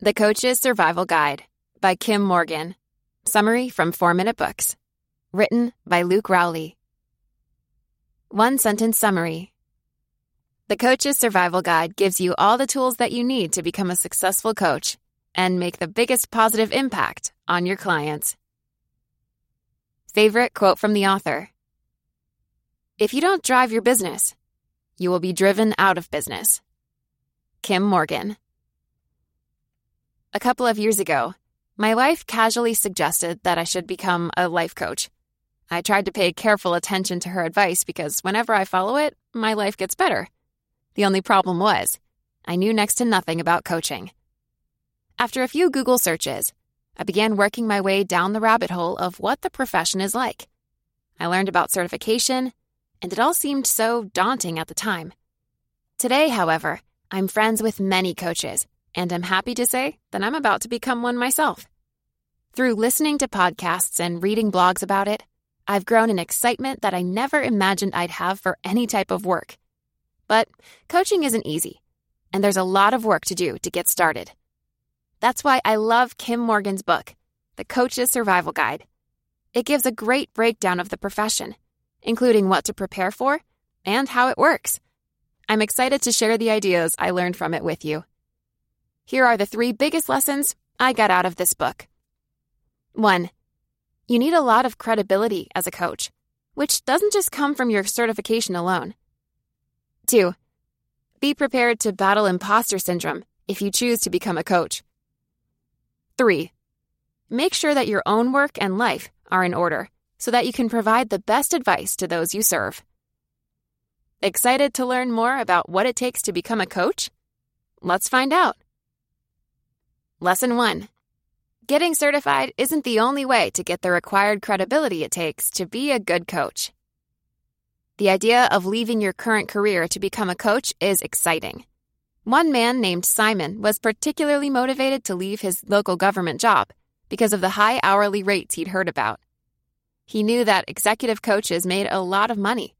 The Coach's Survival Guide by Kim Morgan. Summary from 4 Minute Books. Written by Luke Rowley. One sentence summary. The Coach's Survival Guide gives you all the tools that you need to become a successful coach and make the biggest positive impact on your clients. Favorite quote from the author If you don't drive your business, you will be driven out of business. Kim Morgan. A couple of years ago, my wife casually suggested that I should become a life coach. I tried to pay careful attention to her advice because whenever I follow it, my life gets better. The only problem was, I knew next to nothing about coaching. After a few Google searches, I began working my way down the rabbit hole of what the profession is like. I learned about certification, and it all seemed so daunting at the time. Today, however, I'm friends with many coaches, and I'm happy to say that I'm about to become one myself. Through listening to podcasts and reading blogs about it, I've grown an excitement that I never imagined I'd have for any type of work. But coaching isn't easy, and there's a lot of work to do to get started. That's why I love Kim Morgan's book, The Coach's Survival Guide. It gives a great breakdown of the profession, including what to prepare for and how it works. I'm excited to share the ideas I learned from it with you. Here are the three biggest lessons I got out of this book. 1. You need a lot of credibility as a coach, which doesn't just come from your certification alone. 2. Be prepared to battle imposter syndrome if you choose to become a coach. 3. Make sure that your own work and life are in order so that you can provide the best advice to those you serve. Excited to learn more about what it takes to become a coach? Let's find out. Lesson 1 Getting certified isn't the only way to get the required credibility it takes to be a good coach. The idea of leaving your current career to become a coach is exciting. One man named Simon was particularly motivated to leave his local government job because of the high hourly rates he'd heard about. He knew that executive coaches made a lot of money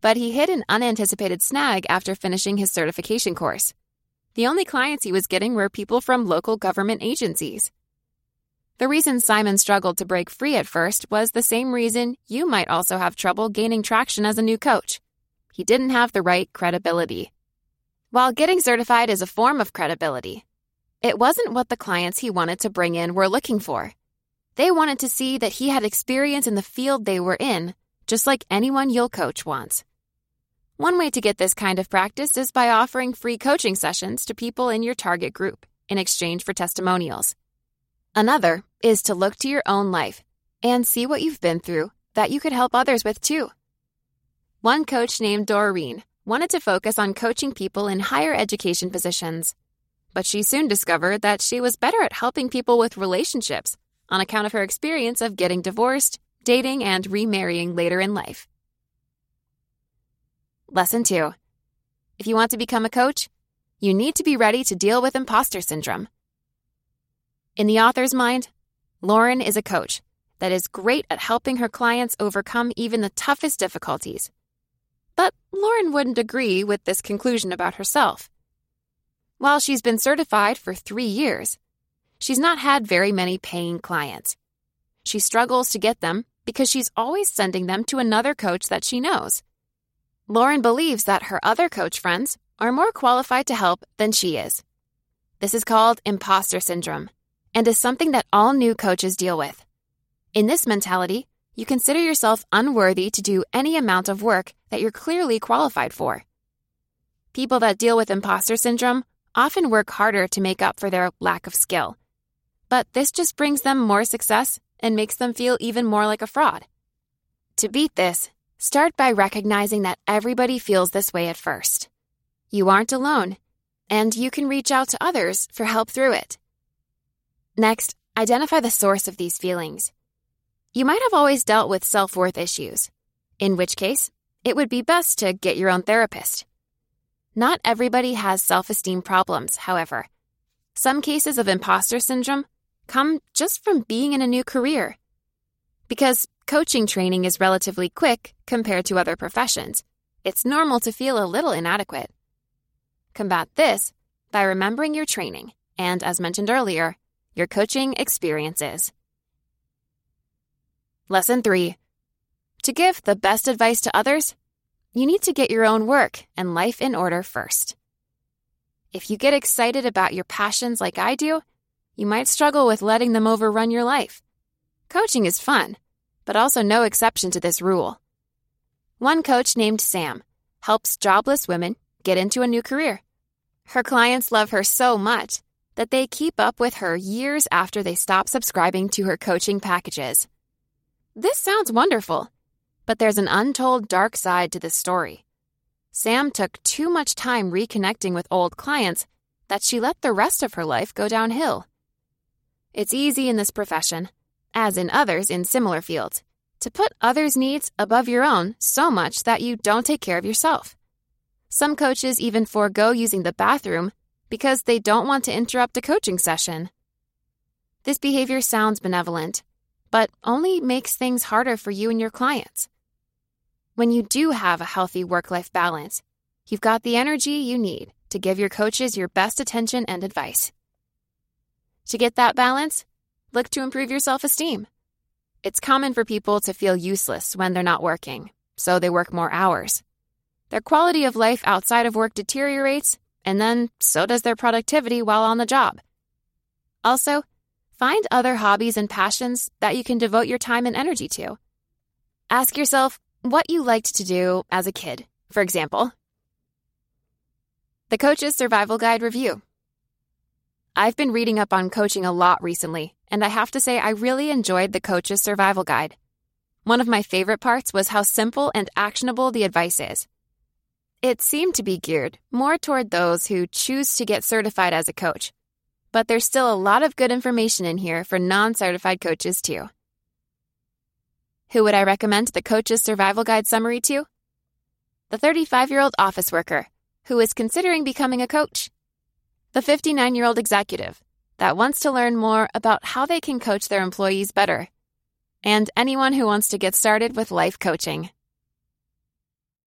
but he hit an unanticipated snag after finishing his certification course. The only clients he was getting were people from local government agencies. The reason Simon struggled to break free at first was the same reason you might also have trouble gaining traction as a new coach. He didn't have the right credibility. While getting certified is a form of credibility, it wasn't what the clients he wanted to bring in were looking for. They wanted to see that he had experience in the field they were in just like anyone you'll coach wants. One way to get this kind of practice is by offering free coaching sessions to people in your target group in exchange for testimonials. Another is to look to your own life and see what you've been through that you could help others with too. One coach named Doreen wanted to focus on coaching people in higher education positions, but she soon discovered that she was better at helping people with relationships on account of her experience of getting divorced dating, and remarrying later in life. Lesson 2 If you want to become a coach, you need to be ready to deal with imposter syndrome. In the author's mind, Lauren is a coach that is great at helping her clients overcome even the toughest difficulties. But Lauren wouldn't agree with this conclusion about herself. While she's been certified for three years, she's not had very many paying clients. She struggles to get them because she's always sending them to another coach that she knows. Lauren believes that her other coach friends are more qualified to help than she is. This is called imposter syndrome and is something that all new coaches deal with. In this mentality, you consider yourself unworthy to do any amount of work that you're clearly qualified for. People that deal with imposter syndrome often work harder to make up for their lack of skill. But this just brings them more success and makes them feel even more like a fraud. To beat this, start by recognizing that everybody feels this way at first. You aren't alone, and you can reach out to others for help through it. Next, identify the source of these feelings. You might have always dealt with self worth issues, in which case, it would be best to get your own therapist. Not everybody has self esteem problems, however. Some cases of imposter syndrome come just from being in a new career. Because coaching training is relatively quick compared to other professions, it's normal to feel a little inadequate. Combat this by remembering your training and, as mentioned earlier, your coaching experiences. Lesson 3 To give the best advice to others, you need to get your own work and life in order first. If you get excited about your passions like I do, you might struggle with letting them overrun your life. Coaching is fun, but also no exception to this rule. One coach named Sam helps jobless women get into a new career. Her clients love her so much that they keep up with her years after they stop subscribing to her coaching packages. This sounds wonderful, but there's an untold dark side to this story. Sam took too much time reconnecting with old clients that she let the rest of her life go downhill. It's easy in this profession, as in others in similar fields, to put others' needs above your own so much that you don't take care of yourself. Some coaches even forego using the bathroom because they don't want to interrupt a coaching session. This behavior sounds benevolent, but only makes things harder for you and your clients. When you do have a healthy work life balance, you've got the energy you need to give your coaches your best attention and advice. To get that balance, look to improve your self esteem. It's common for people to feel useless when they're not working, so they work more hours. Their quality of life outside of work deteriorates, and then so does their productivity while on the job. Also, find other hobbies and passions that you can devote your time and energy to. Ask yourself what you liked to do as a kid, for example. The Coach's Survival Guide Review. I've been reading up on coaching a lot recently, and I have to say I really enjoyed the Coach's Survival Guide. One of my favorite parts was how simple and actionable the advice is. It seemed to be geared more toward those who choose to get certified as a coach, but there's still a lot of good information in here for non certified coaches, too. Who would I recommend the Coach's Survival Guide summary to? The 35 year old office worker who is considering becoming a coach. The 59 year old executive that wants to learn more about how they can coach their employees better. And anyone who wants to get started with life coaching.